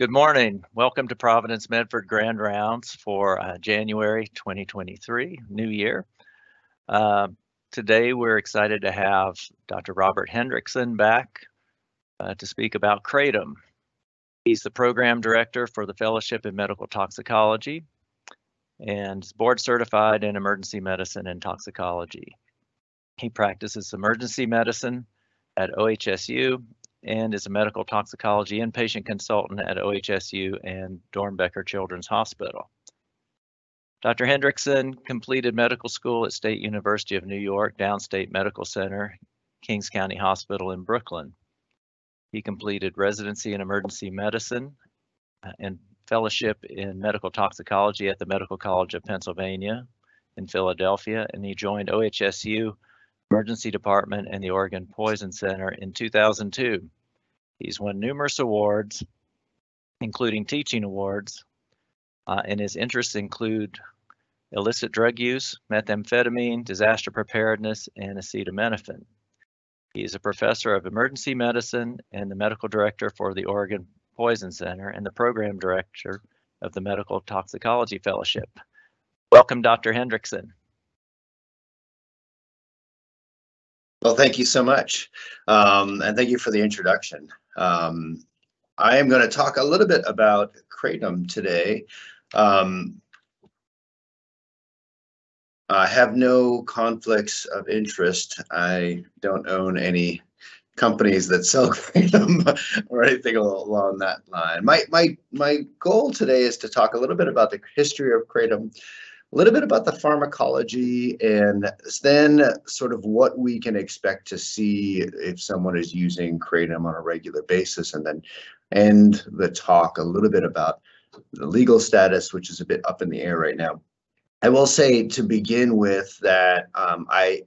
Good morning. Welcome to Providence Medford Grand Rounds for uh, January 2023, New Year. Uh, today we're excited to have Dr. Robert Hendrickson back uh, to speak about Kratom. He's the program director for the Fellowship in Medical Toxicology and is board certified in emergency medicine and toxicology. He practices emergency medicine at OHSU and is a medical toxicology inpatient consultant at OHSU and Doernbecher Children's Hospital. Dr. Hendrickson completed medical school at State University of New York Downstate Medical Center, Kings County Hospital in Brooklyn. He completed residency in emergency medicine uh, and fellowship in medical toxicology at the Medical College of Pennsylvania in Philadelphia, and he joined OHSU Emergency Department and the Oregon Poison Center in 2002. He's won numerous awards, including teaching awards, uh, and his interests include illicit drug use, methamphetamine, disaster preparedness, and acetaminophen. He is a professor of emergency medicine and the medical director for the Oregon Poison Center and the program director of the Medical Toxicology Fellowship. Welcome, Dr. Hendrickson. Well, thank you so much. Um, and thank you for the introduction. Um, I am going to talk a little bit about Kratom today. Um, I have no conflicts of interest. I don't own any companies that sell kratom or anything along that line. My my my goal today is to talk a little bit about the history of kratom, a little bit about the pharmacology, and then sort of what we can expect to see if someone is using kratom on a regular basis, and then end the talk a little bit about the legal status, which is a bit up in the air right now. I will say to begin with that um, I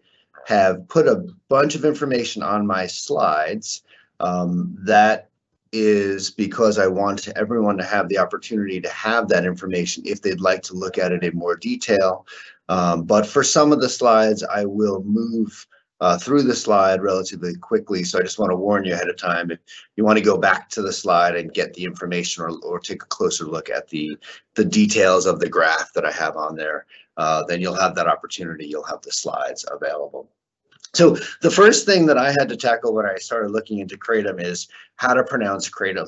have put a bunch of information on my slides. Um, that is because I want everyone to have the opportunity to have that information if they'd like to look at it in more detail. Um, but for some of the slides, I will move uh, through the slide relatively quickly. So I just want to warn you ahead of time if you want to go back to the slide and get the information or, or take a closer look at the, the details of the graph that I have on there, uh, then you'll have that opportunity. You'll have the slides available. So the first thing that I had to tackle when I started looking into kratom is how to pronounce kratom.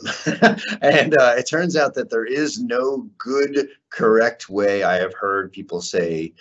and uh, it turns out that there is no good, correct way. I have heard people say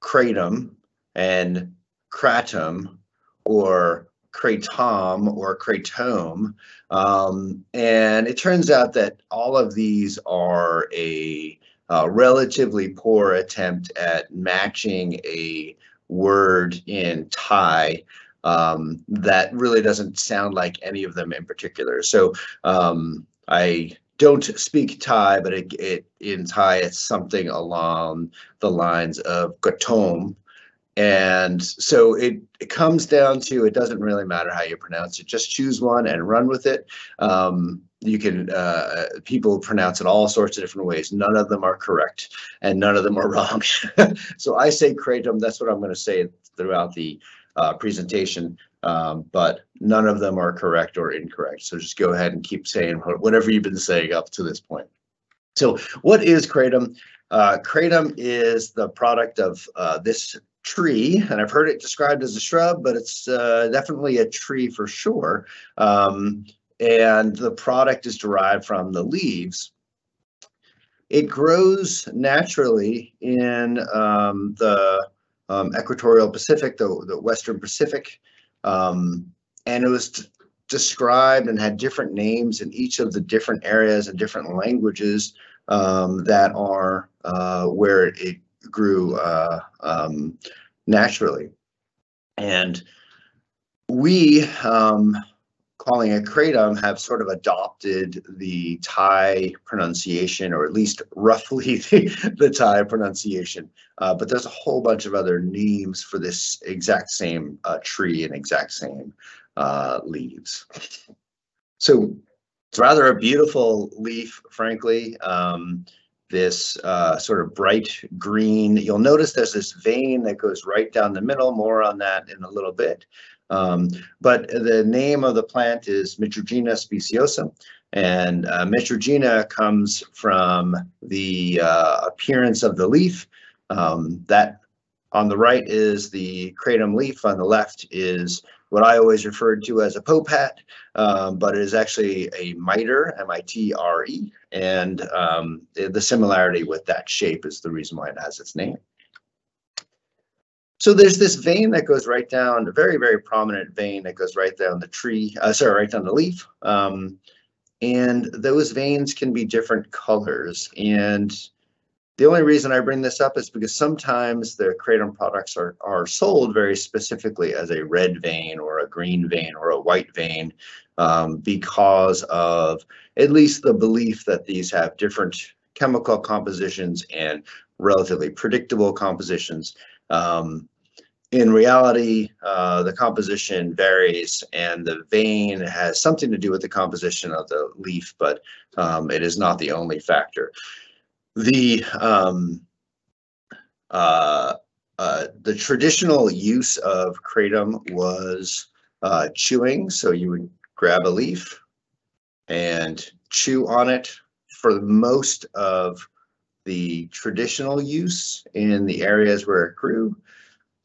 kratom and kratom or kratom or kratome, Um, and it turns out that all of these are a uh, relatively poor attempt at matching a word in Thai um, that really doesn't sound like any of them in particular. So um, I don't speak Thai, but it, it, in Thai it's something along the lines of Gatom. And so it, it comes down to it doesn't really matter how you pronounce it, just choose one and run with it. Um, you can uh, people pronounce it all sorts of different ways. None of them are correct and none of them are wrong. So i say kratom that's what i'm going to say throughout the uh, presentation. Um, but none of them are correct or incorrect. So just go ahead and keep saying whatever you've been saying up to this point. So what is kratom? Uh, kratom is the product of uh, this tree, and I've heard it described as a shrub, but it's uh, definitely a tree for sure. Um, and the product is derived from the leaves. It grows naturally in um, the um, equatorial Pacific, the, the Western Pacific, um, and it was described and had different names in each of the different areas and different languages um, that are uh, where it grew uh, um, naturally. And we um, calling it kratom have sort of adopted the Thai pronunciation, or at least roughly the, the Thai pronunciation. Uh, but there's a whole bunch of other names for this exact same uh, tree and exact same uh, leaves. So it's rather a beautiful leaf, frankly. Um, this uh, sort of bright green. You'll notice there's this vein that goes right down the middle, more on that in a little bit. Um, but the name of the plant is Mitragina speciosa. And uh, Mitragina comes from the uh, appearance of the leaf. Um, that on the right is the kratom leaf. On the left is what I always referred to as a pope hat, um, but it is actually a mitre, M-I-T-R-E. And um, the similarity with that shape is the reason why it has its name. So there's this vein that goes right down, a very, very prominent vein that goes right down the tree, uh, sorry, right down the leaf. Um, and those veins can be different colors. And the only reason I bring this up is because sometimes the kratom products are, are sold very specifically as a red vein or a green vein or a white vein um, because of at least the belief that these have different chemical compositions and relatively predictable compositions. Um, in reality, uh, the composition varies and the vein has something to do with the composition of the leaf, but um, it is not the only factor. The um, uh, uh, the traditional use of kratom was uh, chewing. So you would grab a leaf and chew on it for most of the traditional use in the areas where it grew.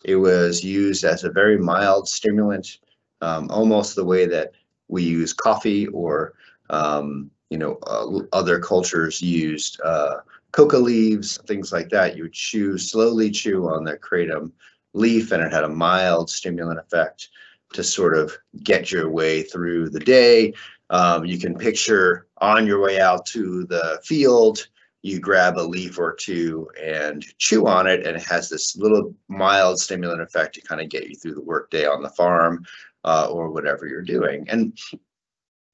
It was used as a very mild stimulant, um, almost the way that we use coffee or, um, you know, uh, other cultures used uh, coca leaves, things like that. You would chew, slowly chew on the kratom leaf and it had a mild stimulant effect to sort of get your way through the day. Um, you can picture on your way out to the field, you grab a leaf or two and chew on it and it has this little mild stimulant effect to kind of get you through the workday on the farm uh, or whatever you're doing. And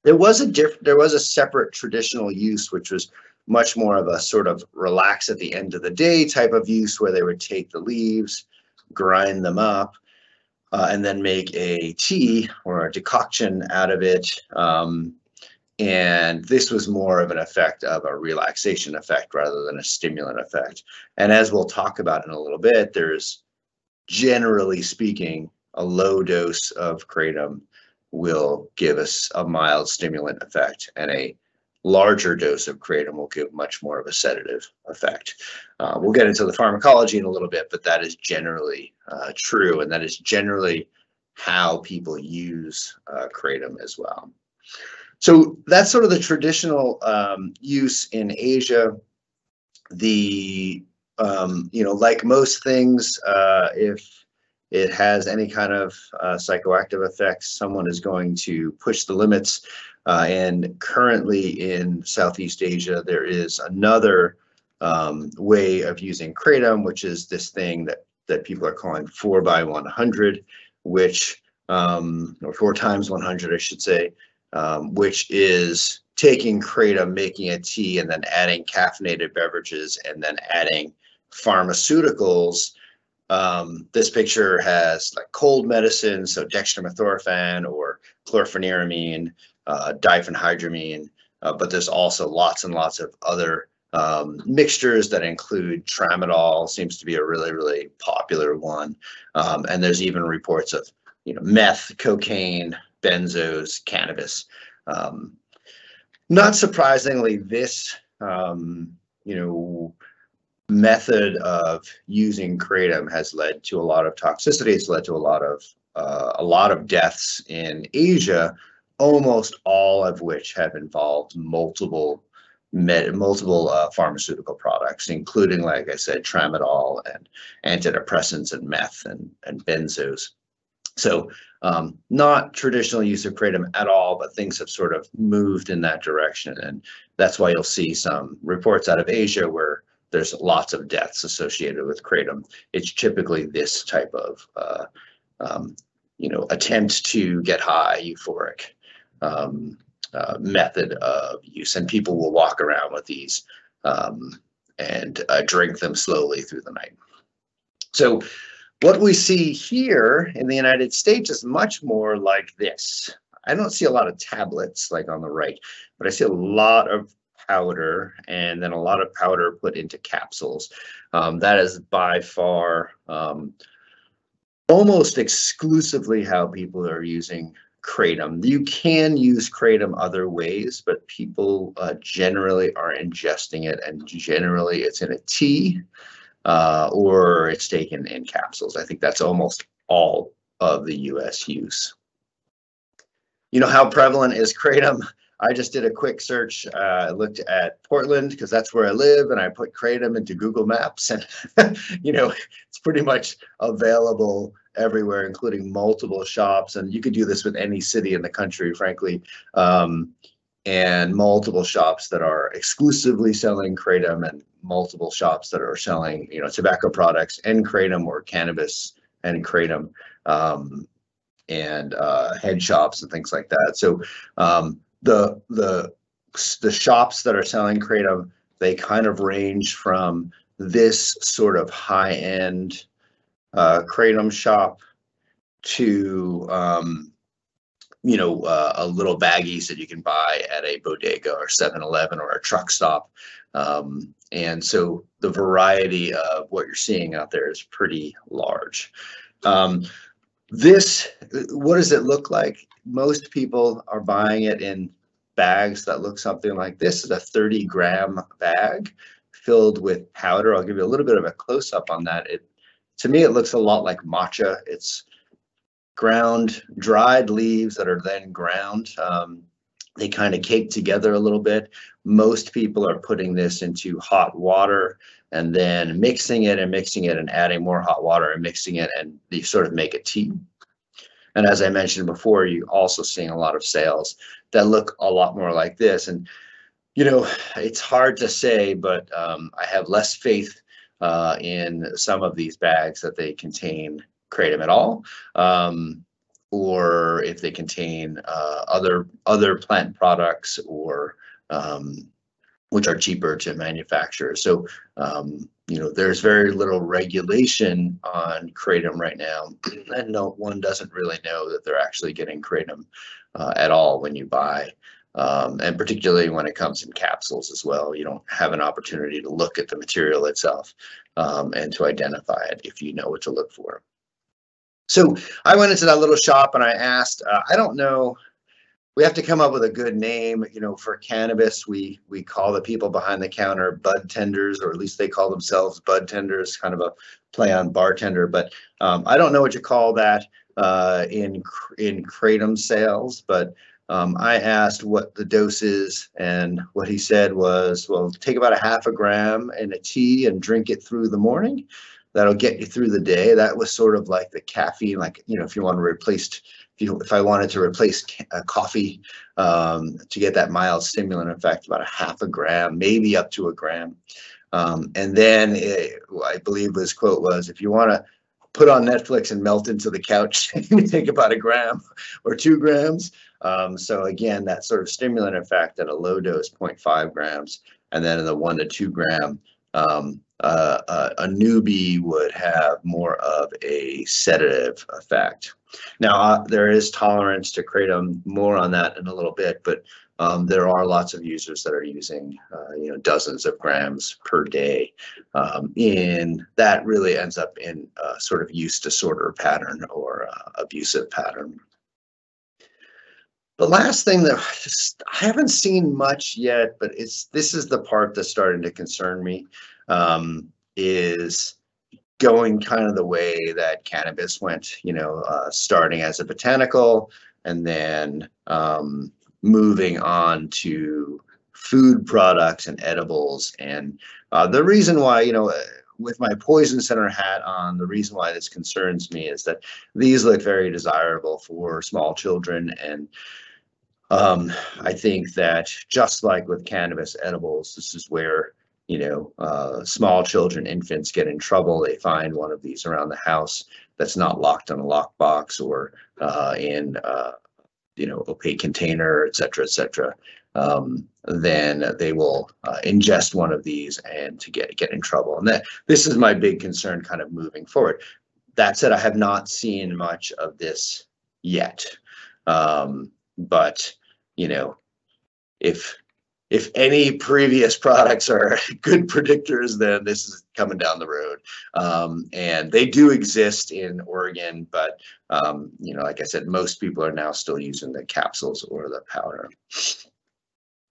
there was a different there was a separate traditional use which was much more of a sort of relax at the end of the day type of use where they would take the leaves grind them up uh, and then make a tea or a decoction out of it um, and this was more of an effect of a relaxation effect rather than a stimulant effect. And as we'll talk about in a little bit, there's generally speaking, a low dose of kratom will give us a mild stimulant effect and a larger dose of kratom will give much more of a sedative effect. Uh, we'll get into the pharmacology in a little bit, but that is generally uh, true and that is generally how people use uh, kratom as well. So that's sort of the traditional um, use in Asia. The, um, you know, like most things, uh, if it has any kind of uh, psychoactive effects, someone is going to push the limits. Uh, and currently in Southeast Asia, there is another um, way of using kratom, which is this thing that, that people are calling 4 by 100, which, um, or 4 times 100, I should say, um, which is taking kratom, making a tea, and then adding caffeinated beverages, and then adding pharmaceuticals. Um, this picture has like cold medicine, so dextromethorphan or chlorpheniramine, uh, diphenhydramine, uh, but there's also lots and lots of other um, mixtures that include tramadol seems to be a really, really popular one. Um, and there's even reports of, you know, meth, cocaine, benzos, cannabis. Um, not surprisingly, this um, you know method of using kratom has led to a lot of toxicity. It's led to a lot of uh, a lot of deaths in Asia, almost all of which have involved multiple med- multiple uh, pharmaceutical products, including, like I said, tramadol and antidepressants and meth and, and benzos. So um, not traditional use of kratom at all, but things have sort of moved in that direction. And that's why you'll see some reports out of Asia where there's lots of deaths associated with kratom. It's typically this type of, uh, um, you know, attempt to get high, euphoric um, uh, method of use. And people will walk around with these um, and uh, drink them slowly through the night. So what we see here in the United States is much more like this. I don't see a lot of tablets like on the right, but I see a lot of powder and then a lot of powder put into capsules. Um, that is by far um, almost exclusively how people are using kratom. You can use kratom other ways, but people uh, generally are ingesting it, and generally it's in a tea uh, or it's taken in capsules. I think that's almost all of the U.S. use. You know how prevalent is kratom? I just did a quick search. Uh, I looked at Portland because that's where I live, and I put kratom into Google Maps, and you know it's pretty much available everywhere, including multiple shops. And you could do this with any city in the country, frankly, um, and multiple shops that are exclusively selling kratom, and multiple shops that are selling you know tobacco products and kratom or cannabis and kratom. Um, and uh, head shops and things like that. So um, the the the shops that are selling kratom they kind of range from this sort of high end uh, kratom shop to um, you know uh, a little baggies that you can buy at a bodega or 7-eleven or a truck stop um, and so the variety of what you're seeing out there is pretty large um, this what does it look like most people are buying it in bags that look something like this. is a 30 gram bag filled with powder. I'll give you a little bit of a close up on that. It to me it looks a lot like matcha. It's ground dried leaves that are then ground. Um, they kind of cake together a little bit. Most people are putting this into hot water and then mixing it and mixing it and adding more hot water and mixing it and you sort of make a tea. And as I mentioned before, you also seeing a lot of sales that look a lot more like this. And, you know, it's hard to say, but um, I have less faith uh, in some of these bags that they contain kratom at all. Um, or if they contain uh, other other plant products or um, which are cheaper to manufacture. So um, you know, there's very little regulation on kratom right now, and no one doesn't really know that they're actually getting kratom uh, at all when you buy. Um, and particularly when it comes in capsules as well, you don't have an opportunity to look at the material itself um, and to identify it if you know what to look for. So I went into that little shop and I asked, uh, I don't know we have to come up with a good name. You know, for cannabis, we we call the people behind the counter bud tenders, or at least they call themselves bud tenders, kind of a play on bartender. But um, I don't know what you call that uh, in in kratom sales. But um, I asked what the dose is, and what he said was, well, take about a half a gram in a tea and drink it through the morning. That'll get you through the day. That was sort of like the caffeine, like you know, if you want to replace if, you if I wanted to replace uh, coffee um, to get that mild stimulant effect, about a half a gram, maybe up to a gram. Um, and then it, I believe his quote was, if you want to put on Netflix and melt into the couch, you take about a gram or two grams. Um, so again, that sort of stimulant effect at a low dose, 0.5 grams, and then in the one to two gram, um, uh, a newbie would have more of a sedative effect. Now, uh, there is tolerance to kratom, more on that in a little bit, but um, there are lots of users that are using, uh, you know, dozens of grams per day. Um, in that really ends up in a sort of use disorder pattern or uh, abusive pattern. The last thing that I, just, I haven't seen much yet, but it's this is the part that's starting to concern me, um, is going kind of the way that cannabis went, you know, uh, starting as a botanical and then um, moving on to food products and edibles. And uh, the reason why, you know, uh, with my poison center hat on, the reason why this concerns me is that these look very desirable for small children. And um, I think that just like with cannabis edibles, this is where you know, uh, small children, infants get in trouble. They find one of these around the house that's not locked on a lockbox or uh, in, uh, you know, opaque container, et cetera, et cetera. Um, then they will uh, ingest one of these and to get get in trouble. And that this is my big concern, kind of moving forward. That said, I have not seen much of this yet, um, but you know, if if any previous products are good predictors, then this is coming down the road. Um, and they do exist in Oregon, but um, you know, like I said, most people are now still using the capsules or the powder.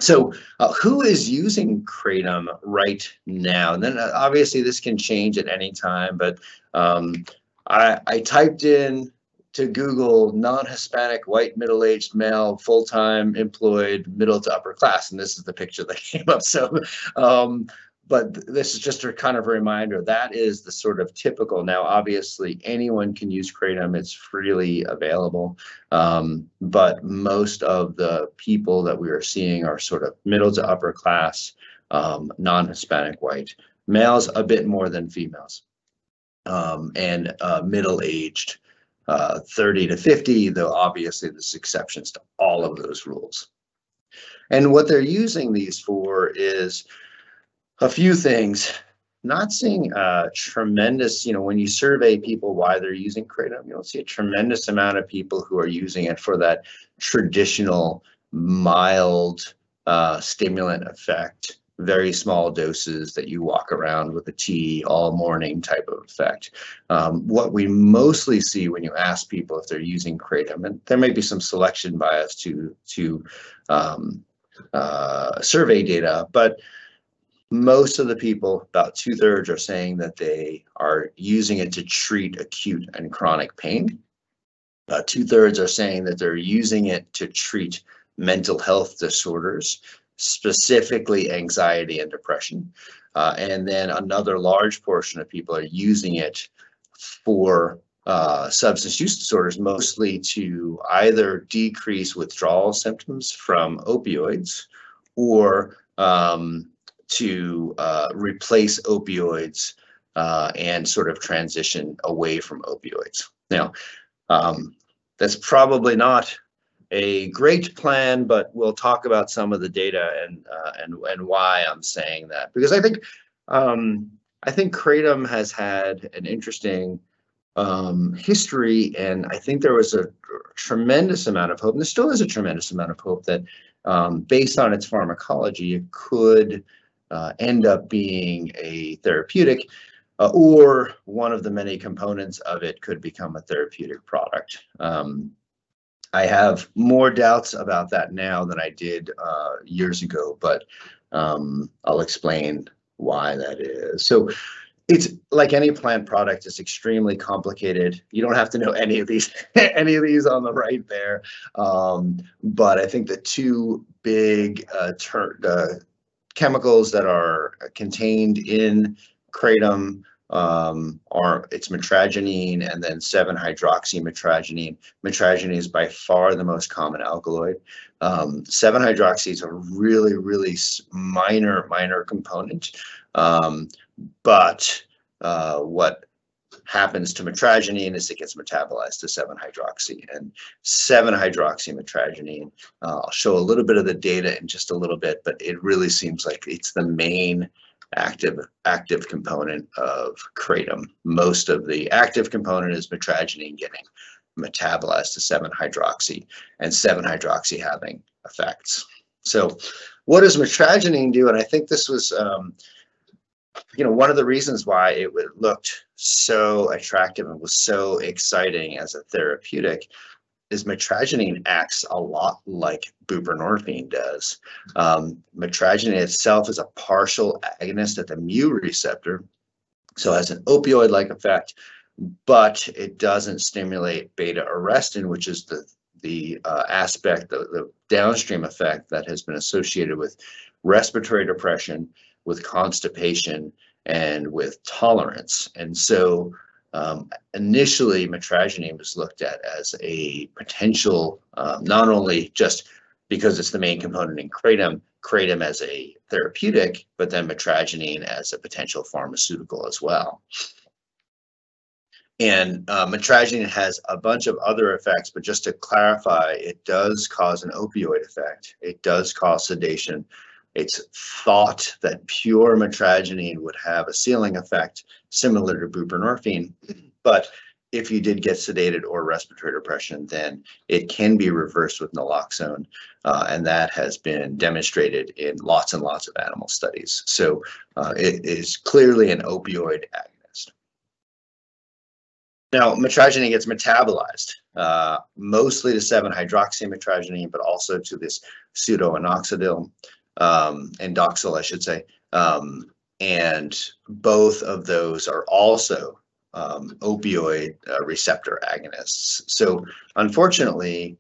So uh, who is using Kratom right now? And then uh, obviously this can change at any time, but um, I, I typed in to Google non-Hispanic white middle-aged male full-time employed middle to upper class, and this is the picture that came up. So, um, but this is just a kind of a reminder that is the sort of typical. Now, obviously, anyone can use Kratom; it's freely available. Um, but most of the people that we are seeing are sort of middle to upper class, um, non-Hispanic white males, a bit more than females, um, and uh, middle-aged uh, 30 to 50, though obviously there's exceptions to all of those rules. And what they're using these for is a few things. Not seeing a tremendous, you know, when you survey people why they're using Kratom, you don't see a tremendous amount of people who are using it for that traditional mild uh, stimulant effect very small doses that you walk around with a tea all morning type of effect. Um, what we mostly see when you ask people if they're using kratom, and there may be some selection bias to to um, uh, survey data, but most of the people, about two thirds, are saying that they are using it to treat acute and chronic pain. Uh, two thirds are saying that they're using it to treat mental health disorders specifically anxiety and depression. Uh, and then another large portion of people are using it for uh, substance use disorders, mostly to either decrease withdrawal symptoms from opioids or um, to uh, replace opioids uh, and sort of transition away from opioids. Now, um, that's probably not a great plan, but we'll talk about some of the data and uh, and and why I'm saying that because I think um, I think kratom has had an interesting um, history, and I think there was a tremendous amount of hope, and there still is a tremendous amount of hope that um, based on its pharmacology, it could uh, end up being a therapeutic. Uh, or one of the many components of it could become a therapeutic product. Um, I have more doubts about that now than I did uh, years ago, but um, I'll explain why that is. So it's like any plant product, it's extremely complicated. You don't have to know any of these, any of these on the right there. Um, but I think the two big uh, uh, chemicals that are contained in kratom um, are it's mitragynine and then 7-hydroxymitragynine. Mitragynine is by far the most common alkaloid. Um, 7-hydroxy is a really, really minor, minor component. Um, but uh, what happens to mitragynine is it gets metabolized to 7-hydroxy and 7-hydroxymitragynine. Uh, I'll show a little bit of the data in just a little bit, but it really seems like it's the main active active component of kratom. Most of the active component is mitragynine getting metabolized to 7-hydroxy and 7-hydroxy having effects. So what does mitragynine do? And I think this was, um, you know, one of the reasons why it looked so attractive and was so exciting as a therapeutic is mitragynine acts a lot like buprenorphine does. Um, mitragynine itself is a partial agonist at the mu receptor, so it has an opioid-like effect, but it doesn't stimulate beta arrestin, which is the the uh, aspect, the, the downstream effect that has been associated with respiratory depression, with constipation, and with tolerance. And so um, initially, mitragynine was looked at as a potential, um, not only just because it's the main component in kratom, kratom as a therapeutic, but then mitragynine as a potential pharmaceutical as well. And uh, mitragynine has a bunch of other effects, but just to clarify, it does cause an opioid effect. It does cause sedation. It's thought that pure mitragynine would have a ceiling effect similar to buprenorphine, but if you did get sedated or respiratory depression, then it can be reversed with naloxone, uh, and that has been demonstrated in lots and lots of animal studies. So uh, it is clearly an opioid agonist. Now, mitragynine gets metabolized uh, mostly to 7-hydroxymitragynine, but also to this pseudoinoxidil, um, indoxil, I should say. Um, and both of those are also um, opioid uh, receptor agonists. So unfortunately,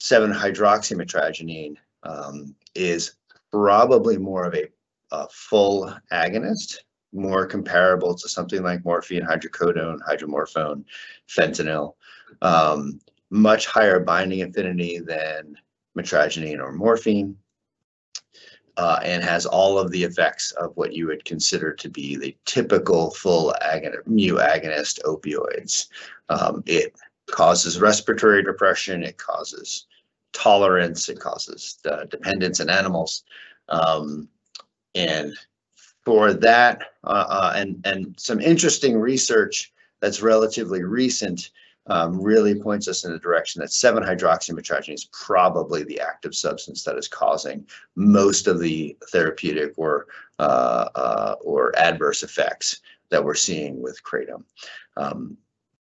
7-hydroxymitragynine um, is probably more of a, a, full agonist, more comparable to something like morphine, hydrocodone, hydromorphone, fentanyl. Um, much higher binding affinity than mitragynine or morphine uh, and has all of the effects of what you would consider to be the typical full mu agonist opioids. Um, it causes respiratory depression, it causes tolerance, it causes uh, dependence in animals. Um, and for that, uh, uh, and, and some interesting research that's relatively recent um, really points us in the direction that 7-hydroxymitragynine is probably the active substance that is causing most of the therapeutic or uh, uh, or adverse effects that we're seeing with kratom. Um,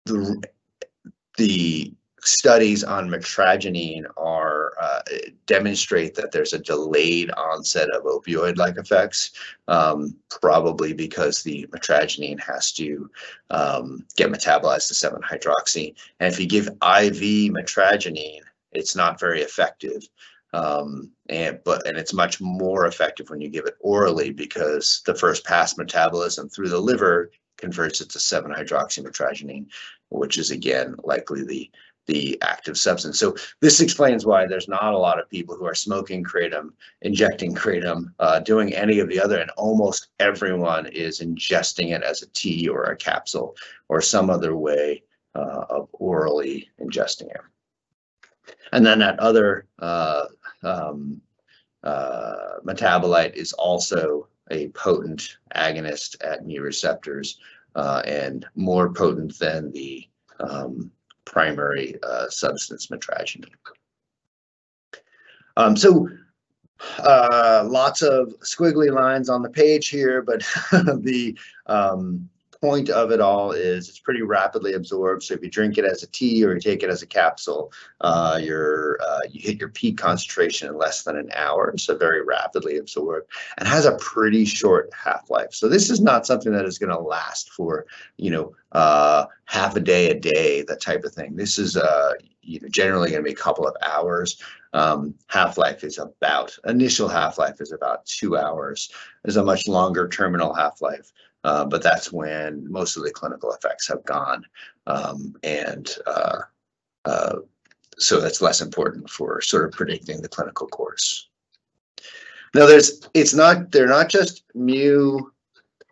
the the studies on mitragynine are uh, demonstrate that there's a delayed onset of opioid-like effects, um, probably because the mitragynine has to um, get metabolized to 7-hydroxy. And if you give IV mitragynine, it's not very effective. Um, and but and it's much more effective when you give it orally because the first pass metabolism through the liver converts it to 7-hydroxymitragynine, which is again likely the the active substance. So this explains why there's not a lot of people who are smoking kratom, injecting kratom, uh, doing any of the other, and almost everyone is ingesting it as a tea or a capsule or some other way uh, of orally ingesting it. And then that other uh, um, uh, metabolite is also a potent agonist at mu receptors uh, and more potent than the um, primary uh, substance mitragynine. Um, so uh, lots of squiggly lines on the page here, but the um, point of it all is it's pretty rapidly absorbed. So if you drink it as a tea or you take it as a capsule, uh, you're, uh, you hit your peak concentration in less than an hour. So very rapidly absorbed and has a pretty short half-life. So this is not something that is going to last for, you know, uh, half a day, a day, that type of thing. This is uh, you know, generally going to be a couple of hours. Um, half-life is about, initial half-life is about two hours. There's a much longer terminal half-life. Uh, but that's when most of the clinical effects have gone. Um, and uh, uh, so that's less important for sort of predicting the clinical course. Now there's, it's not, they're not just mu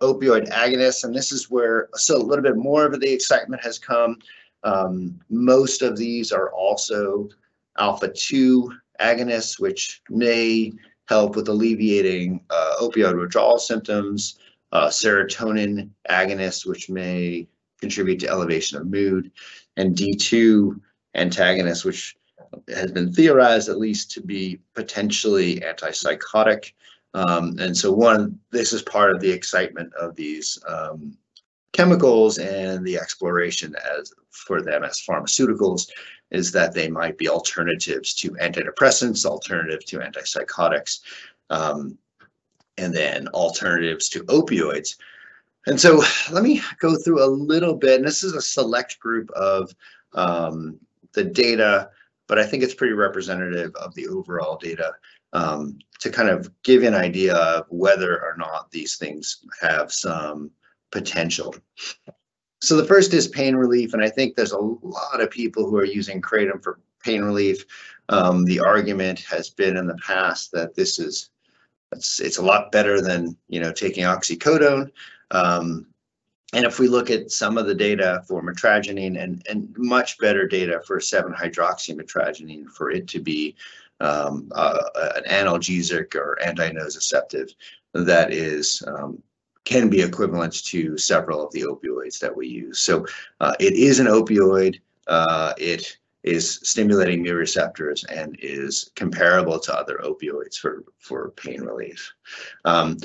opioid agonists, and this is where, so a little bit more of the excitement has come. Um, most of these are also alpha 2 agonists, which may help with alleviating uh, opioid withdrawal symptoms, uh, serotonin agonists, which may contribute to elevation of mood, and D2 antagonists, which has been theorized at least to be potentially antipsychotic. Um, and so one, this is part of the excitement of these um, chemicals and the exploration as for them as pharmaceuticals is that they might be alternatives to antidepressants, alternative to antipsychotics. Um, and then alternatives to opioids. And so let me go through a little bit, and this is a select group of um, the data, but I think it's pretty representative of the overall data um, to kind of give you an idea of whether or not these things have some potential. So the first is pain relief, and I think there's a lot of people who are using kratom for pain relief. Um, the argument has been in the past that this is it's, it's a lot better than, you know, taking oxycodone. Um, and if we look at some of the data for mitragynine and, and much better data for 7-hydroxymitragynine for it to be um, uh, an analgesic or antinociceptive that is um, can be equivalent to several of the opioids that we use. So uh, it is an opioid. Uh, it is stimulating mu receptors and is comparable to other opioids for, for pain relief. Um,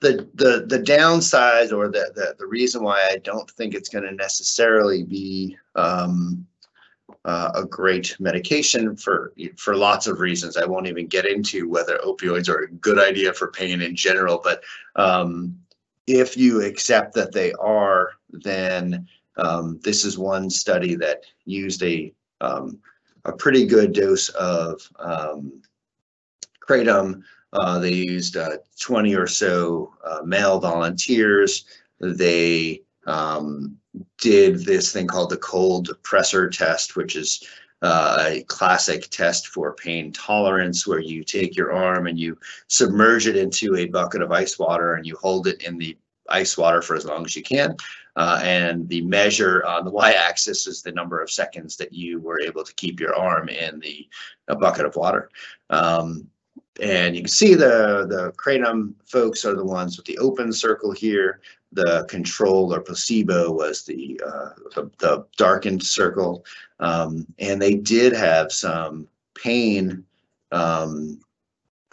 the, the, the downside or the, the, the reason why I don't think it's going to necessarily be um, uh, a great medication for for lots of reasons. I won't even get into whether opioids are a good idea for pain in general, but um, if you accept that they are, then um, this is one study that used a um, a pretty good dose of um, kratom. Uh, they used uh, 20 or so uh, male volunteers. They um, did this thing called the cold pressor test, which is uh, a classic test for pain tolerance, where you take your arm and you submerge it into a bucket of ice water and you hold it in the ice water for as long as you can. Uh, and the measure on the y-axis is the number of seconds that you were able to keep your arm in the bucket of water. Um, and you can see the, the kratom folks are the ones with the open circle here. The control or placebo was the, uh, the, the, darkened circle. Um, and they did have some pain um,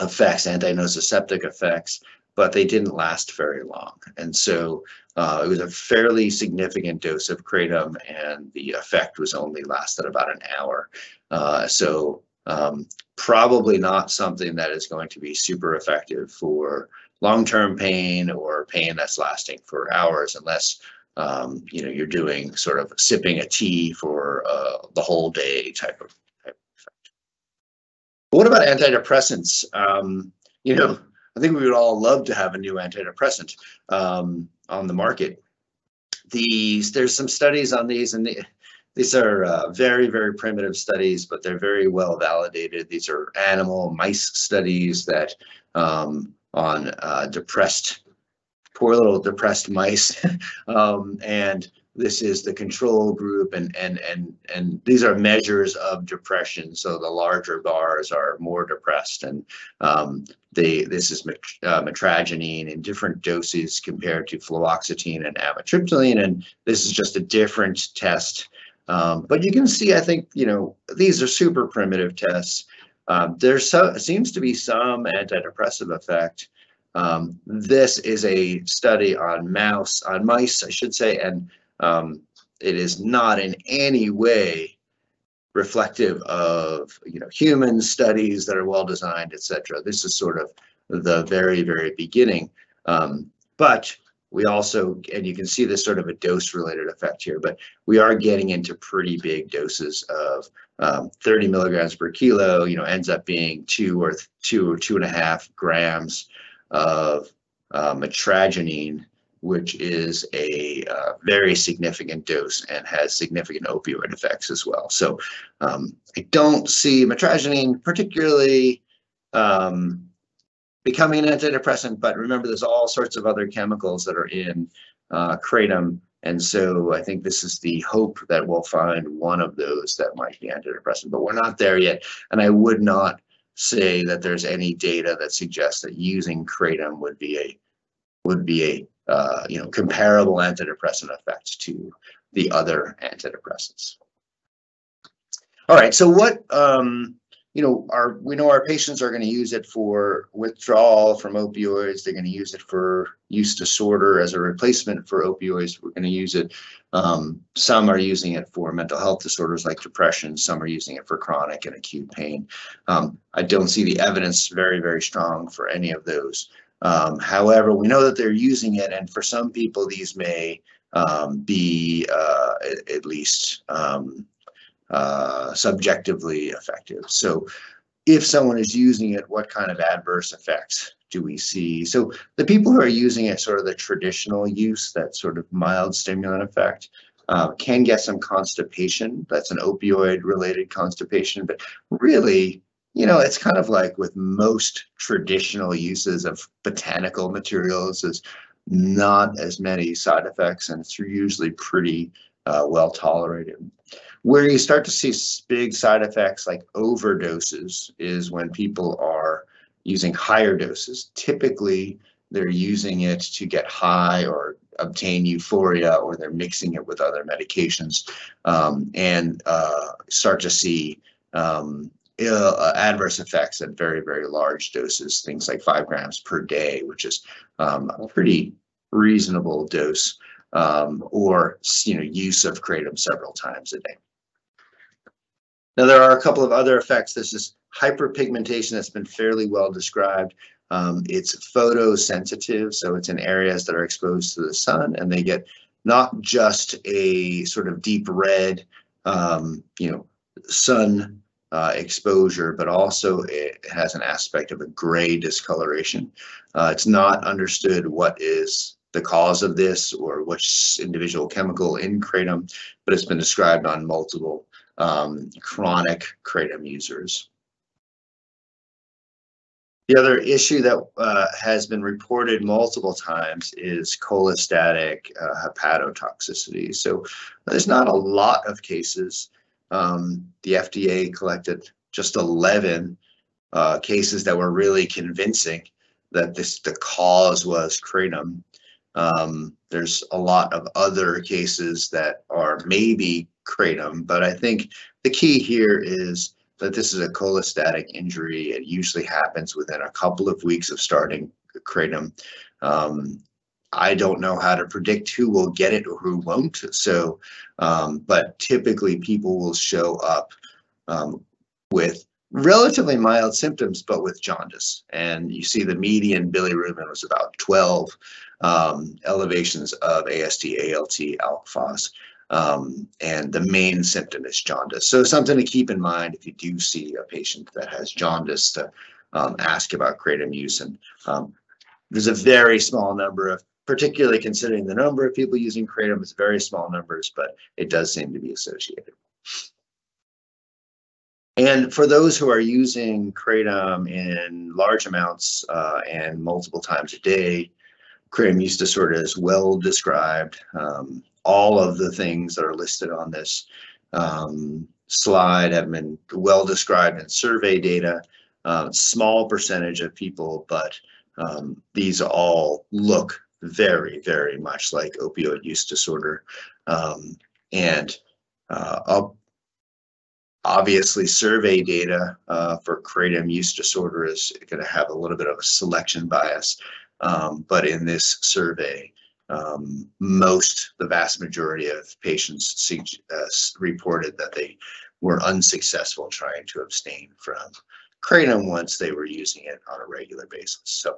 effects, anti-nociceptive effects, but they didn't last very long. And so uh, it was a fairly significant dose of kratom and the effect was only lasted about an hour. Uh, so um, probably not something that is going to be super effective for long-term pain or pain that's lasting for hours unless um, you know you're doing sort of sipping a tea for uh, the whole day type of, type of effect. what about antidepressants? Um, you know, I think we would all love to have a new antidepressant um, on the market. These there's some studies on these, and the, these are uh, very, very primitive studies, but they're very well validated. These are animal mice studies that um, on uh, depressed, poor little depressed mice. um, and this is the control group and, and, and, and these are measures of depression. So the larger bars are more depressed and um, they, this is uh, metragenine in different doses compared to fluoxetine and amitriptyline. And this is just a different test um, but you can see, I think, you know, these are super primitive tests. Um, there so, seems to be some antidepressive effect. Um, this is a study on mouse, on mice, I should say, and um, it is not in any way reflective of you know human studies that are well designed, etc. This is sort of the very, very beginning. Um, but we also, and you can see this sort of a dose related effect here, but we are getting into pretty big doses of um, 30 milligrams per kilo, you know, ends up being two or two or two and a half grams of metragenine, which is a uh, very significant dose and has significant opioid effects as well. So um, I don't see metragenine particularly um, becoming an antidepressant, but remember there's all sorts of other chemicals that are in uh, kratom. And so I think this is the hope that we'll find one of those that might be antidepressant, but we're not there yet. And I would not say that there's any data that suggests that using kratom would be a would be a uh, you know comparable antidepressant effects to the other antidepressants. All right, so what um, you know, our we know our patients are going to use it for withdrawal from opioids. They're going to use it for use disorder as a replacement for opioids. We're going to use it. Um, some are using it for mental health disorders like depression. Some are using it for chronic and acute pain. Um, I don't see the evidence very, very strong for any of those. Um, however, we know that they're using it, and for some people, these may um, be uh, at, least um, uh, subjectively effective. So if someone is using it, what kind of adverse effects do we see? So the people who are using it sort of the traditional use, that sort of mild stimulant effect, uh, can get some constipation. That's an opioid related constipation, but really, you know, it's kind of like with most traditional uses of botanical materials is not as many side effects and it's usually pretty uh, well tolerated. Where you start to see big side effects like overdoses is when people are using higher doses. Typically, they're using it to get high or obtain euphoria, or they're mixing it with other medications, um, and uh, start to see um, uh, adverse effects at very, very large doses, things like five grams per day, which is um, a pretty reasonable dose, um, or you know, use of kratom several times a day. Now, there are a couple of other effects. This is hyperpigmentation that's been fairly well described. Um, it's photosensitive, so it's in areas that are exposed to the sun, and they get not just a sort of deep red, um, you know, sun uh, exposure, but also it has an aspect of a gray discoloration. Uh, it's not understood what is the cause of this or which individual chemical in kratom, but it's been described on multiple um, chronic kratom users. The other issue that uh, has been reported multiple times is cholestatic uh, hepatotoxicity. So there's not a lot of cases. Um, the FDA collected just 11 uh, cases that were really convincing that this the cause was kratom. Um, there's a lot of other cases that are maybe kratom, but I think the key here is that this is a cholestatic injury. It usually happens within a couple of weeks of starting kratom. Um, I don't know how to predict who will get it or who won't. So, um, but typically people will show up um, with relatively mild symptoms, but with jaundice. And you see the median bilirubin was about 12 um, elevations of AST, ALT, ALK phos. Um, and the main symptom is jaundice. So something to keep in mind if you do see a patient that has jaundice to um, ask about kratom use. And um, there's a very small number of, particularly considering the number of people using kratom, it's very small numbers, but it does seem to be associated. And for those who are using kratom in large amounts uh, and multiple times a day, kratom use disorder is well described. Um, all of the things that are listed on this um, slide have been well described in survey data. Uh, small percentage of people, but um, these all look very, very much like opioid use disorder. Um, and uh, obviously survey data uh, for kratom use disorder is going to have a little bit of a selection bias. Um, but in this survey, um, most, the vast majority of patients uh, reported that they were unsuccessful trying to abstain from kratom once they were using it on a regular basis. So,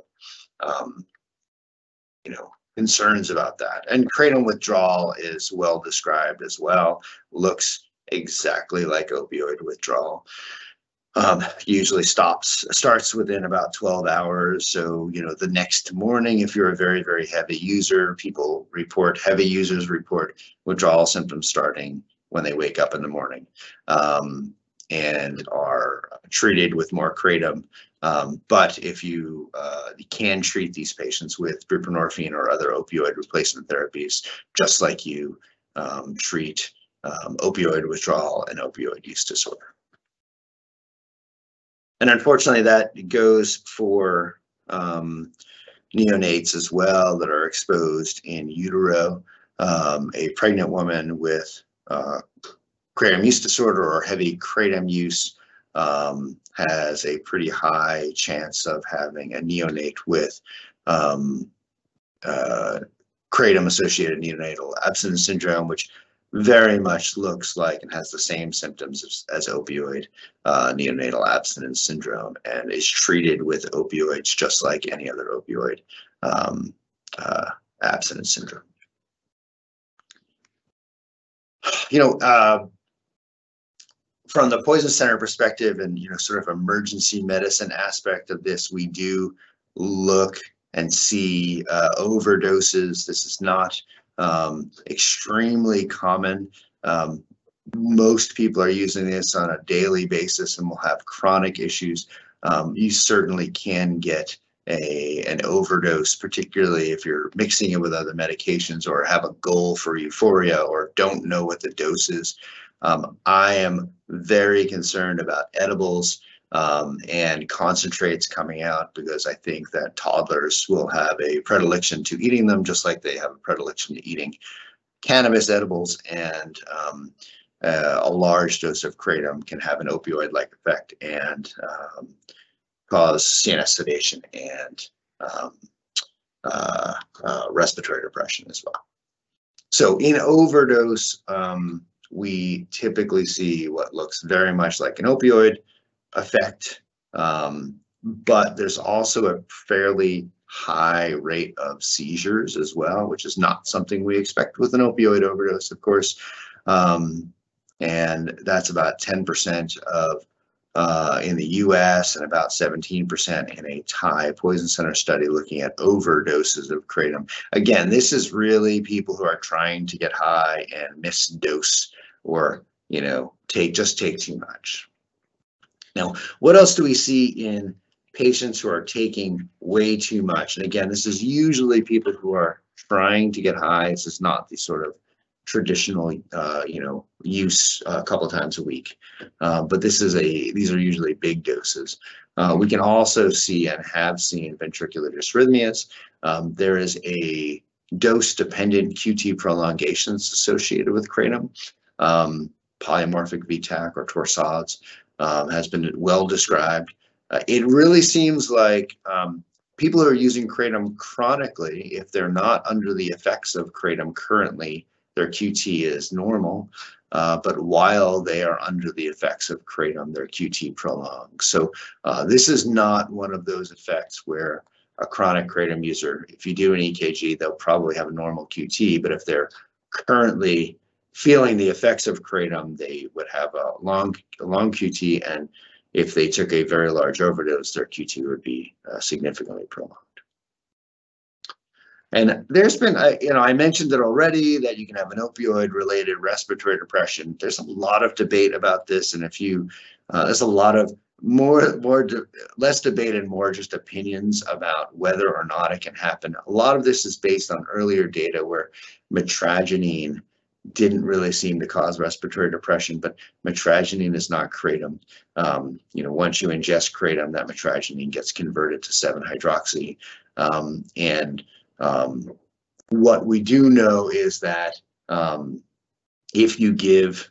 um, you know, concerns about that. And kratom withdrawal is well described as well, looks exactly like opioid withdrawal. Um, usually stops starts within about 12 hours. So you know the next morning if you're a very very heavy user people report heavy users report withdrawal symptoms starting when they wake up in the morning. Um, and are treated with more kratom um, but if you, uh, can treat these patients with buprenorphine or other opioid replacement therapies just like you um, treat um, opioid withdrawal and opioid use disorder and unfortunately, that goes for um, neonates as well that are exposed in utero. Um, a pregnant woman with uh, kratom use disorder or heavy kratom use um, has a pretty high chance of having a neonate with um, uh, kratom associated neonatal abstinence syndrome, which very much looks like and has the same symptoms as, as opioid uh, neonatal abstinence syndrome and is treated with opioids just like any other opioid um, uh, abstinence syndrome. You know, uh, from the poison center perspective and you know sort of emergency medicine aspect of this, we do look and see uh, overdoses. This is not um, extremely common. Um, most people are using this on a daily basis and will have chronic issues. Um, you certainly can get a an overdose, particularly if you're mixing it with other medications or have a goal for euphoria or don't know what the dose is. Um, I am very concerned about edibles. um, and concentrates coming out because I think that toddlers will have a predilection to eating them, just like they have a predilection to eating cannabis edibles and um, uh, a large dose of kratom can have an opioid-like effect and um, cause CNS sedation and um, uh, uh, respiratory depression as well. So in overdose, um, we typically see what looks very much like an opioid effect, um, but there's also a fairly high rate of seizures as well, which is not something we expect with an opioid overdose, of course. Um, and that's about 10% of uh, in the US and about 17% in a Thai poison center study looking at overdoses of kratom. Again, this is really people who are trying to get high and misdose or, you know, take just take too much. Now, what else do we see in patients who are taking way too much? And again, this is usually people who are trying to get high. This is not the sort of traditional, uh, you know, use a couple times a week. Uh, but this is a, these are usually big doses. Uh, we can also see and have seen ventricular dysrhythmias. Um, there is a dose-dependent QT prolongations associated with kratom. Um, polymorphic V-tach or torsades um, has been well described. Uh, it really seems like um, people who are using kratom chronically, if they're not under the effects of kratom currently, their QT is normal. Uh, but while they are under the effects of kratom, their QT prolongs. So uh, this is not one of those effects where a chronic kratom user, if you do an EKG, they'll probably have a normal QT, but if they're currently feeling the effects of kratom, they would have a long, a long QT, and if they took a very large overdose, their QT would be uh, significantly prolonged. And there's been, you know, I mentioned it already that you can have an opioid related respiratory depression. There's a lot of debate about this. And if you, uh, there's a lot of more, more, de less debate and more just opinions about whether or not it can happen. A lot of this is based on earlier data where mitragynine didn't really seem to cause respiratory depression, but mitragynine is not kratom. Um, you know, once you ingest kratom, that mitragynine gets converted to 7-hydroxy. Um, and um, what we do know is that um, if you give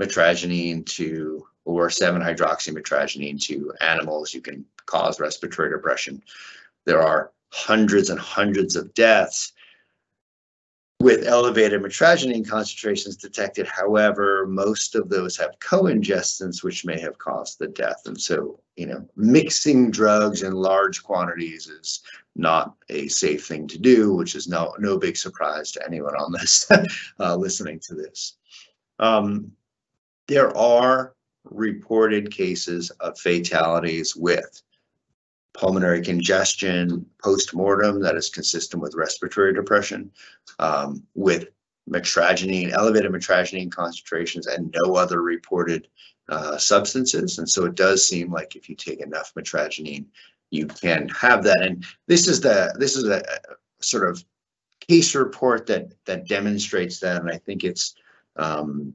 mitragynine to or 7-hydroxymitragynine to animals, you can cause respiratory depression. There are hundreds and hundreds of deaths with elevated mitragynine concentrations detected. However, most of those have co-ingestants, which may have caused the death. And so, you know, mixing drugs in large quantities is not a safe thing to do, which is no, no big surprise to anyone on this uh, listening to this. Um, there are reported cases of fatalities with pulmonary congestion post-mortem that is consistent with respiratory depression, um, with mitragynine, elevated mitragynine concentrations and no other reported uh, substances. And so it does seem like if you take enough mitragynine, you can have that. And this is the this is a sort of case report that that demonstrates that. And I think it's um,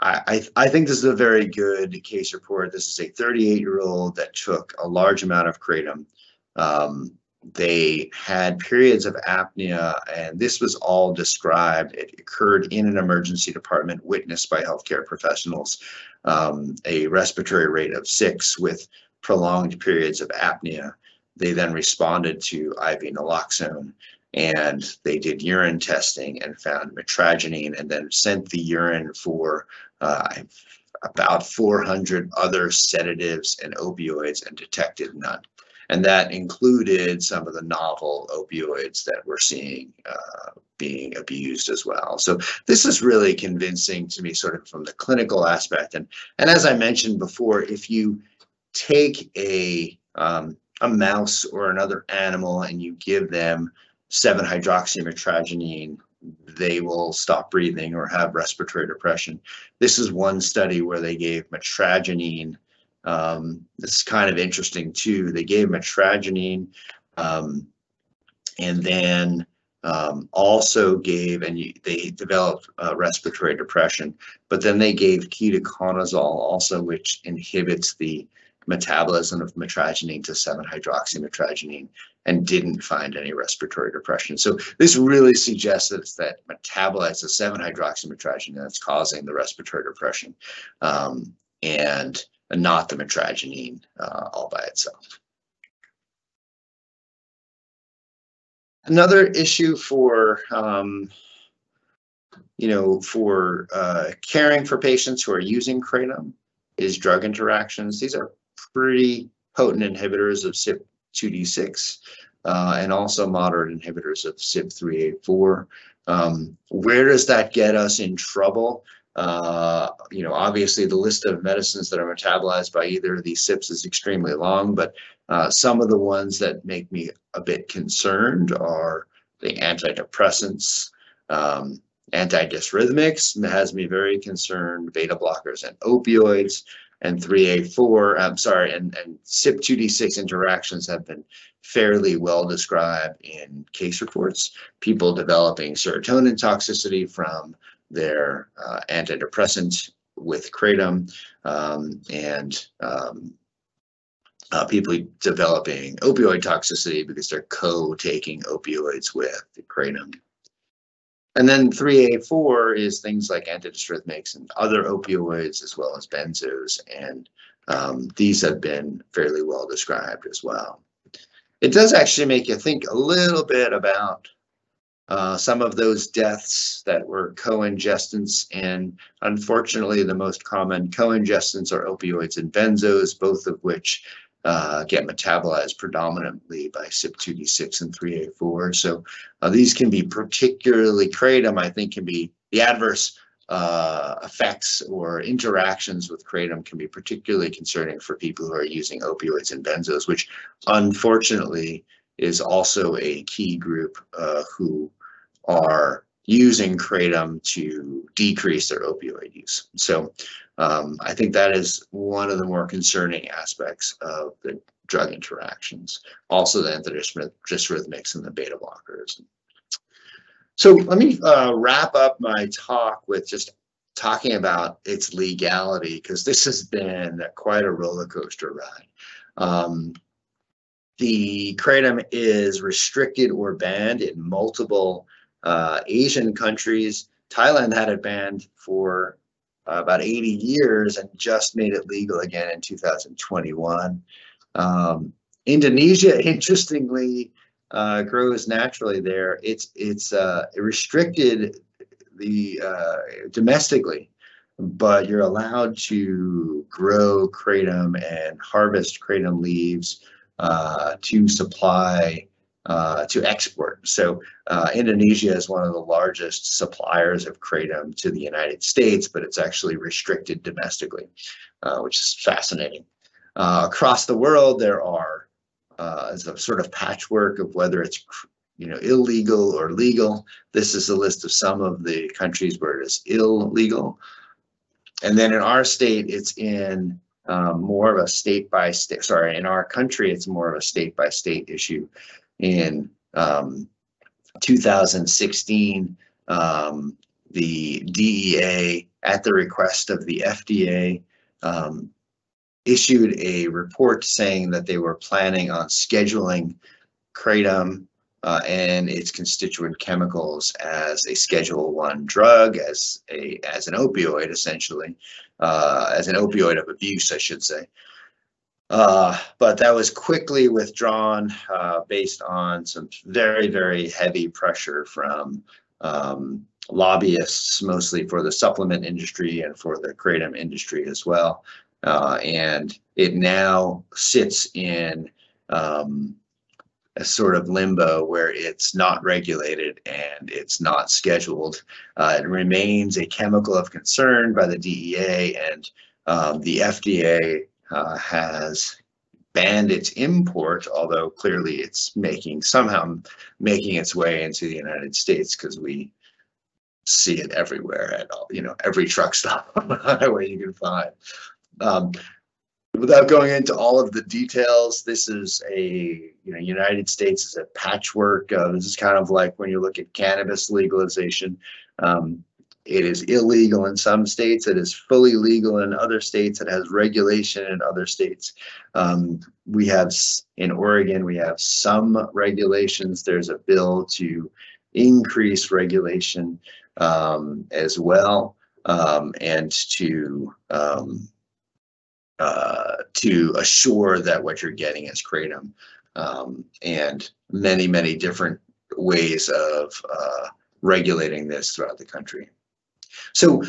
I, I think this is a very good case report. This is a 38 year old that took a large amount of kratom. Um, they had periods of apnea, and this was all described. It occurred in an emergency department, witnessed by healthcare professionals. Um, a respiratory rate of six with prolonged periods of apnea. They then responded to IV naloxone and they did urine testing and found mitragynine and then sent the urine for uh, about 400 other sedatives and opioids and detected none. And that included some of the novel opioids that we're seeing uh, being abused as well. So this is really convincing to me sort of from the clinical aspect. And, and as I mentioned before, if you take a, um, a mouse or another animal and you give them 7-hydroxymitragynine they will stop breathing or have respiratory depression. This is one study where they gave mitragynine. Um, this is kind of interesting too. They gave mitragynine um, and then um, also gave, and they developed uh, respiratory depression, but then they gave ketoconazole also, which inhibits the metabolism of mitragynine to 7-hydroxymitragynine and didn't find any respiratory depression. So this really suggests that metabolites of 7-hydroxymitragynine that's causing the respiratory depression um, and not the mitragynine uh, all by itself. Another issue for um, you know, for uh, caring for patients who are using kratom is drug interactions. These are pretty potent inhibitors of CYP2D6 uh, and also moderate inhibitors of CYP3A4. Um, where does that get us in trouble? Uh, you know, obviously the list of medicines that are metabolized by either of these CYPs is extremely long, but uh, some of the ones that make me a bit concerned are the antidepressants, um, Antidysrhythmics has me very concerned, beta blockers and opioids, and 3A4, I'm sorry, and, and CYP2D6 interactions have been fairly well described in case reports. People developing serotonin toxicity from their uh, antidepressant with kratom, um, and um, uh, people developing opioid toxicity because they're co-taking opioids with the kratom. And then 3A4 is things like antidysrhythmics and other opioids, as well as benzos. And um, these have been fairly well described as well. It does actually make you think a little bit about uh, some of those deaths that were co-ingestants. And unfortunately, the most common co-ingestants are opioids and benzos, both of which uh, get metabolized predominantly by CYP2D6 and 3A4. So uh, these can be particularly kratom, I think can be the adverse uh, effects or interactions with kratom can be particularly concerning for people who are using opioids and benzos, which unfortunately is also a key group uh, who are using kratom to decrease their opioid use. So um, I think that is one of the more concerning aspects of the drug interactions. Also the antidysrhythmics and the beta blockers. So let me uh, wrap up my talk with just talking about its legality because this has been quite a roller coaster ride. Um, the kratom is restricted or banned in multiple uh, Asian countries. Thailand had it banned for uh, about 80 years and just made it legal again in 2021. Um, Indonesia, interestingly, uh, grows naturally there. It's it's uh, restricted the uh, domestically, but you're allowed to grow kratom and harvest kratom leaves uh, to supply uh, to export. So uh, Indonesia is one of the largest suppliers of kratom to the United States, but it's actually restricted domestically, uh, which is fascinating. Uh, across the world, there are uh, a sort of patchwork of whether it's you know illegal or legal. This is a list of some of the countries where it is illegal. And then in our state, it's in um, more of a state by state, sorry, in our country, it's more of a state by state issue in um, 2016, um, the DEA, at the request of the FDA, um, issued a report saying that they were planning on scheduling kratom uh, and its constituent chemicals as a Schedule One drug, as a as an opioid, essentially, uh, as an opioid of abuse, I should say. Uh, but that was quickly withdrawn uh, based on some very, very heavy pressure from um, lobbyists, mostly for the supplement industry and for the kratom industry as well. Uh, and it now sits in um, a sort of limbo where it's not regulated and it's not scheduled. Uh, it remains a chemical of concern by the DEA and um, the FDA uh, has banned its import, although clearly it's making somehow making its way into the United States because we see it everywhere at all, you know, every truck stop on the highway you can find. Um, without going into all of the details, this is a, you know, United States is a patchwork. Uh, this is kind of like when you look at cannabis legalization. Um, it is illegal in some states. It is fully legal in other states. It has regulation in other states. Um, we have in Oregon, we have some regulations. There's a bill to increase regulation um, as well, um, and to um, uh, to assure that what you're getting is kratom, um, and many many different ways of uh, regulating this throughout the country. So,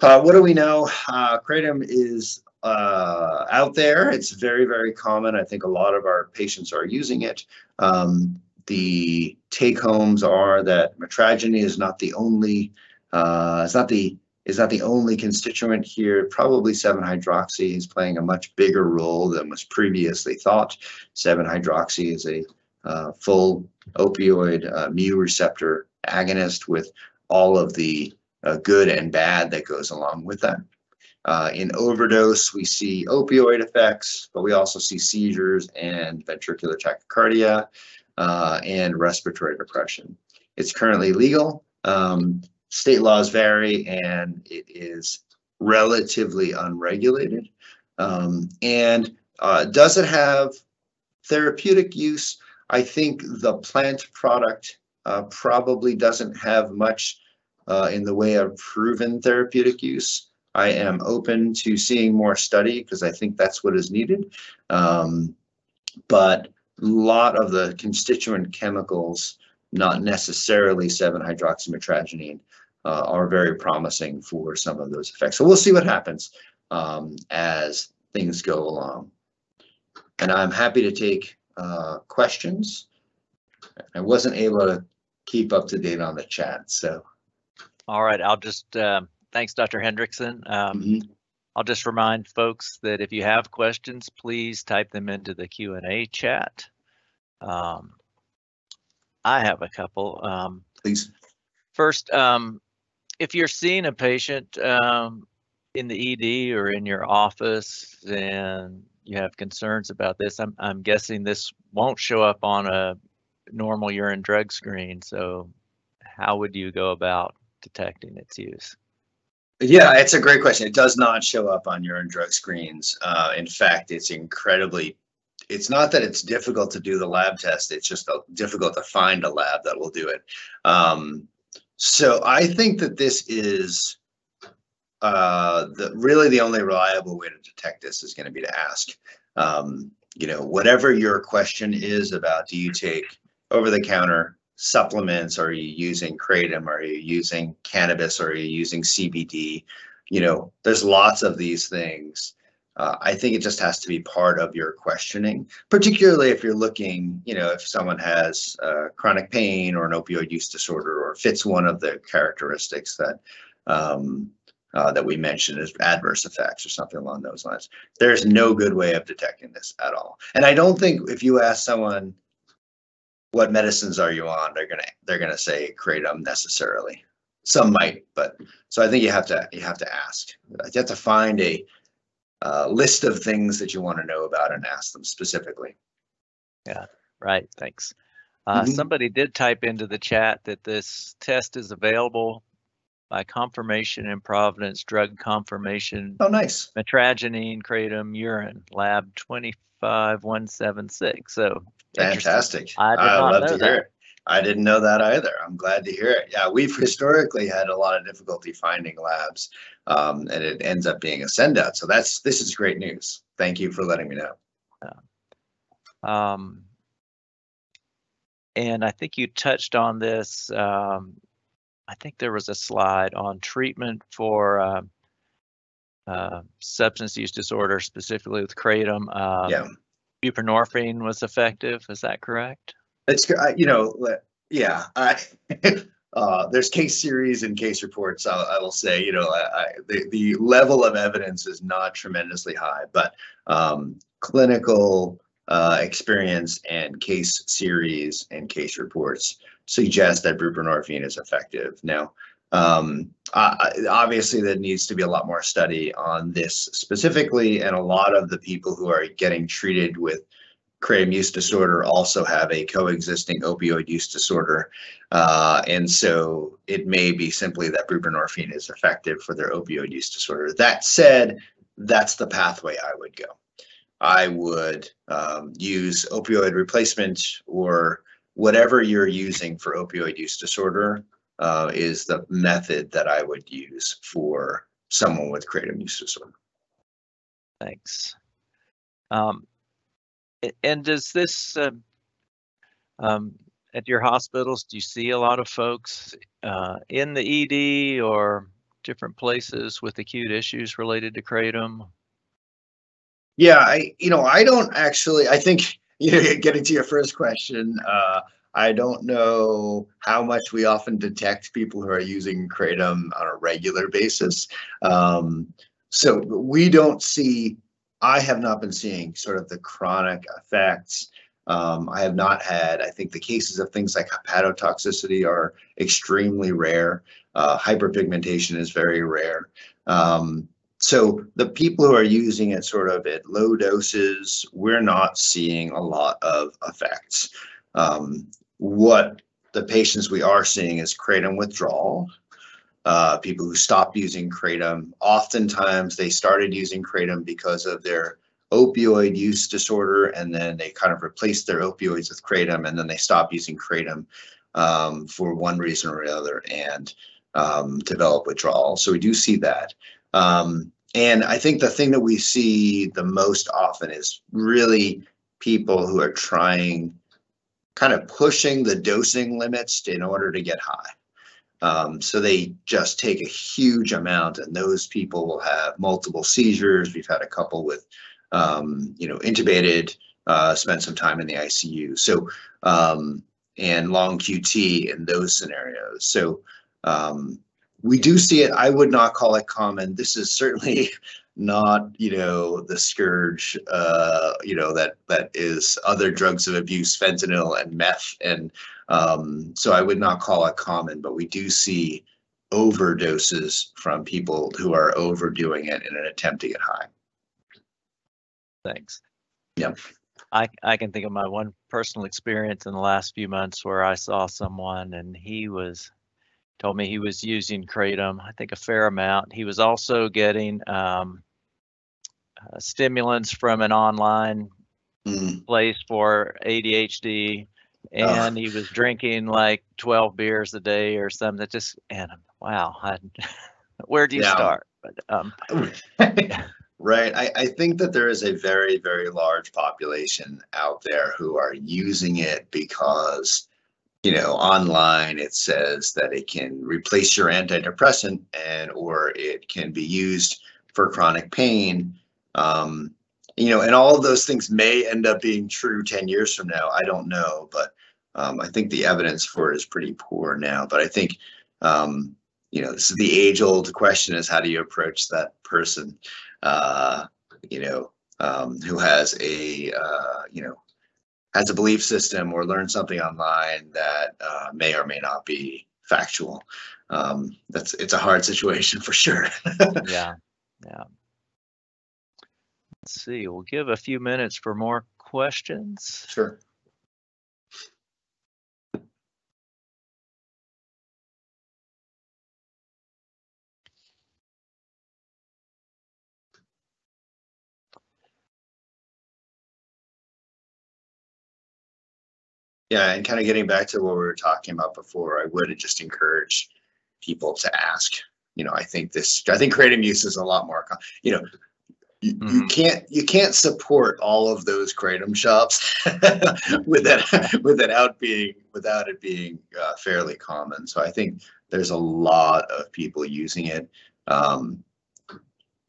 uh, what do we know? Uh, kratom is uh, out there. It's very, very common. I think a lot of our patients are using it. Um, the take homes are that mitragynine is not the only, uh, it's not the is not the only constituent here. Probably 7-hydroxy is playing a much bigger role than was previously thought. 7-hydroxy is a uh, full opioid uh, mu receptor agonist with all of the uh, good and bad that goes along with that. Uh, in overdose, we see opioid effects, but we also see seizures and ventricular tachycardia uh, and respiratory depression. It's currently legal. Um, state laws vary and it is relatively unregulated. Um, and uh, does it have therapeutic use? I think the plant product uh, probably doesn't have much uh, in the way of proven therapeutic use. I am open to seeing more study because I think that's what is needed. Um, but a lot of the constituent chemicals, not necessarily 7-hydroxymitragynine, uh, are very promising for some of those effects. So we'll see what happens um, as things go along. And I'm happy to take uh, questions. I wasn't able to keep up to date on the chat, so. All right, I'll just, um, thanks, Dr. Hendrickson. Um, mhm. I'll just remind folks that if you have questions, please type them into the Q and A chat. Um, I have a couple. Um, Please. First, um, if you're seeing a patient, um, in the ED or in your office and you have concerns about this, I'm, I'm guessing this won't show up on a normal urine drug screen. So how would you go about detecting its use? Yeah, it's a great question. It does not show up on urine drug screens. Uh, in fact, it's incredibly, it's not that it's difficult to do the lab test, it's just difficult to find a lab that will do it. Um, so I think that this is uh, the, really the only reliable way to detect this is going to be to ask. Um, you know, whatever your question is about, do you take over the counter supplements? Are you using kratom? Are you using cannabis? Are you using CBD? You know, there's lots of these things. Uh, I think it just has to be part of your questioning, particularly if you're looking, you know, if someone has uh, chronic pain or an opioid use disorder or fits one of the characteristics that um, uh, that we mentioned as adverse effects or something along those lines. There's no good way of detecting this at all. And I don't think if you ask someone, what medicines are you on? They're gonna they're gonna say kratom necessarily. Some might, but so I think you have to you have to ask. You have to find a uh, list of things that you want to know about and ask them specifically. Yeah. Right, thanks. Uh, Mhm. somebody did type into the chat that this test is available by confirmation in Providence Drug Confirmation Oh, nice. Mitragynine Kratom Urine Lab 25176. So. Fantastic. I did I not love to that. hear it. I didn't know that either. I'm glad to hear it. Yeah, we've historically had a lot of difficulty finding labs, um, and it ends up being a send out. So that's this is great news. Thank you for letting me know. Um, and I think you touched on this. Um, I think there was a slide on treatment for uh, uh, substance use disorder, specifically with kratom. Um, yeah, buprenorphine was effective. Is that correct? it's you know, yeah. I, uh, there's case series and case reports. I, I will say, you know, I, the the level of evidence is not tremendously high, but um, clinical uh, experience and case series and case reports suggest that buprenorphine is effective. Now, um, uh, obviously, there needs to be a lot more study on this specifically, and a lot of the people who are getting treated with kratom use disorder also have a coexisting opioid use disorder. Uh, and so it may be simply that buprenorphine is effective for their opioid use disorder. That said, that's the pathway I would go. I would um, use opioid replacement or whatever you're using for opioid use disorder uh, is the method that I would use for someone with kratom use disorder. Thanks. Um, and does this uh, um, at your hospitals? Do you see a lot of folks uh, in the ED or different places with acute issues related to kratom? Yeah, I you know I don't actually. I think you know, getting to your first question, uh, I don't know how much we often detect people who are using kratom on a regular basis. Um, so we don't see. I have not been seeing sort of the chronic effects. Um, I have not had. I think the cases of things like hepatotoxicity are extremely rare. Uh, hyperpigmentation is very rare. Um, so the people who are using it sort of at low doses, we're not seeing a lot of effects. Um, what the patients we are seeing is kratom withdrawal. Uh, people who stop using kratom, oftentimes they started using kratom because of their opioid use disorder, and then they kind of replaced their opioids with kratom, and then they stop using kratom um, for one reason or another and um, develop withdrawal. So we do see that. Um, and I think the thing that we see the most often is really people who are trying, kind of pushing the dosing limits in order to get high. Um, so they just take a huge amount, and those people will have multiple seizures. We've had a couple with, um, you know, intubated, uh, spent some time in the ICU. So, um, and long QT in those scenarios. So, um, we do see it. I would not call it common. This is certainly not, you know, the scourge, uh, you know, that that is other drugs of abuse, fentanyl and meth, and um, so I would not call it common. But we do see overdoses from people who are overdoing it in an attempt to get high. Thanks. Yeah. I, I can think of my one personal experience in the last few months where I saw someone and he was told me he was using kratom, I think a fair amount. He was also getting um, uh, stimulants from an online Mm. place for ADHD, and he was drinking like 12 beers a day or something. That just and wow, I, where do you Yeah. start? But um, right. I, I think that there is a very, very large population out there who are using it because, you know, online it says that it can replace your antidepressant and or it can be used for chronic pain. Um, you know, and all of those things may end up being true 10 years from now. I don't know, but um, I think the evidence for it is pretty poor now. But I think um, you know, this is the age old question is how do you approach that person, uh, you know, um, who has a, uh, you know, has a belief system or learned something online that uh, may or may not be factual. Um, that's, it's a hard situation for sure. yeah, yeah. Let's see. We'll give a few minutes for more questions. Sure. Yeah, and kind of getting back to what we were talking about before, I would just encourage people to ask. You know, I think this, I think kratom use is a lot more, you know, you, you Mhm. can't you can't support all of those kratom shops with that without being without it being uh, fairly common. So I think there's a lot of people using it. Um,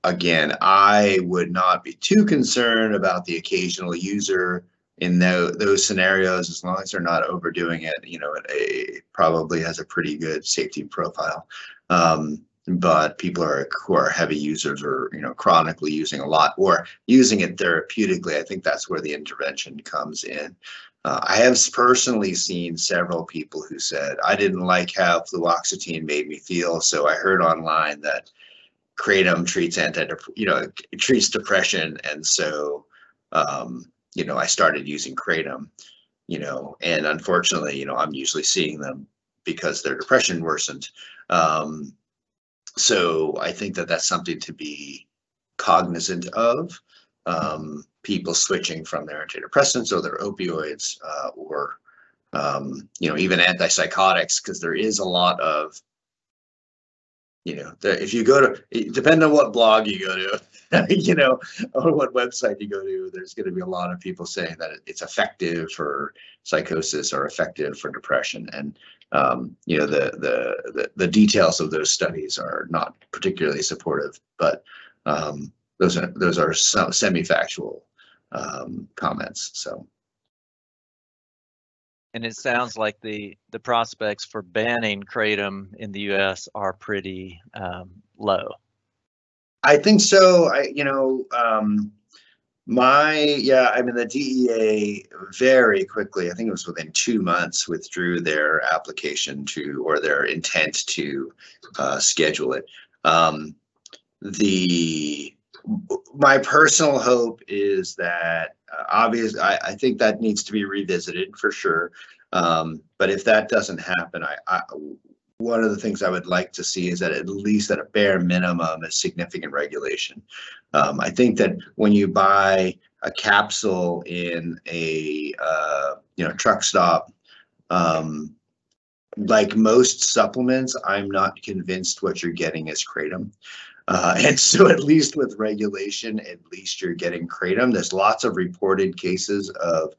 again, I would not be too concerned about the occasional user in tho- those scenarios as long as they're not overdoing it. You know, it, it probably has a pretty good safety profile. Um, but people are who are heavy users or you know chronically using a lot or using it therapeutically i think that's where the intervention comes in uh, i have personally seen several people who said i didn't like how fluoxetine made me feel so i heard online that kratom treats anti you know treats depression and so um, you know, I started using Kratom, you know, and unfortunately, you know, I'm usually seeing them because their depression worsened. Um, so I think that that's something to be cognizant of. Um, people switching from their antidepressants or their opioids uh, or um, you know even antipsychotics because there is a lot of you know the, if you go to depending on what blog you go to you know or what website you go to there's going to be a lot of people saying that it's effective for psychosis or effective for depression and um, you know the, the, the the details of those studies are not particularly supportive but um, those are those are some semi-factual um, comments. So, and it sounds like the the prospects for banning kratom in the U.S. are pretty um, low. I think so. I you know um, my yeah. I mean the DEA very quickly. I think it was within two months withdrew their application to or their intent to uh, schedule it. Um, the my personal hope is that uh, obviously I, I, think that needs to be revisited for sure. Um, but if that doesn't happen, I, I, one of the things I would like to see is that at least at a bare minimum, a significant regulation. Um, I think that when you buy a capsule in a uh, you know truck stop, um, like most supplements, I'm not convinced what you're getting is kratom. Uh, and so at least with regulation, at least you're getting kratom. There's lots of reported cases of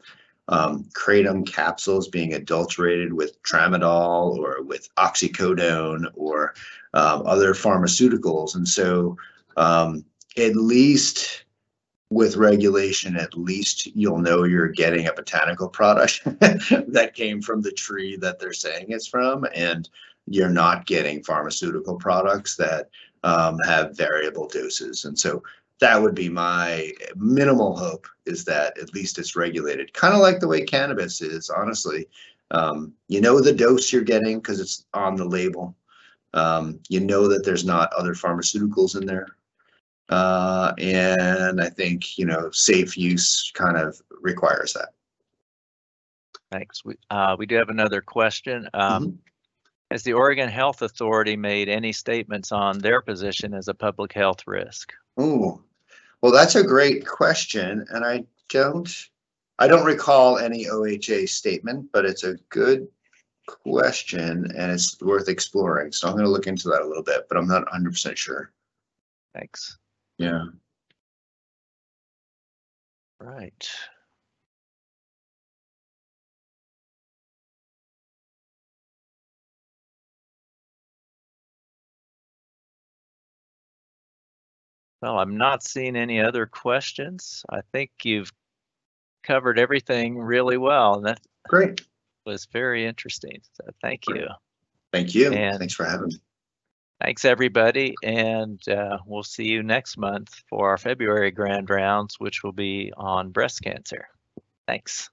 um, kratom capsules being adulterated with tramadol or with oxycodone or um, other pharmaceuticals. And so um, at least with regulation, at least you'll know you're getting a botanical product that came from the tree that they're saying it's from. And you're not getting pharmaceutical products that um, have variable doses. And so that would be my minimal hope is that at least it's regulated, kind of like the way cannabis is, honestly. Um, you know the dose you're getting because it's on the label. Um, you know that there's not other pharmaceuticals in there. Uh, and I think, you know, safe use kind of requires that. Thanks. We, uh, we do have another question. Um, mm -hmm. Has the Oregon Health Authority made any statements on their position as a public health risk? Oh, well, that's a great question, and I don't, I don't recall any OHA statement, but it's a good question and it's worth exploring. So I'm going to look into that a little bit, but I'm not 100% sure. Thanks. Yeah. Right. Well, I'm not seeing any other questions. I think you've covered everything really well. And that great was very interesting. So thank you. Thank you. And thanks for having me. Thanks everybody. And uh, we'll see you next month for our February grand rounds, which will be on breast cancer. Thanks.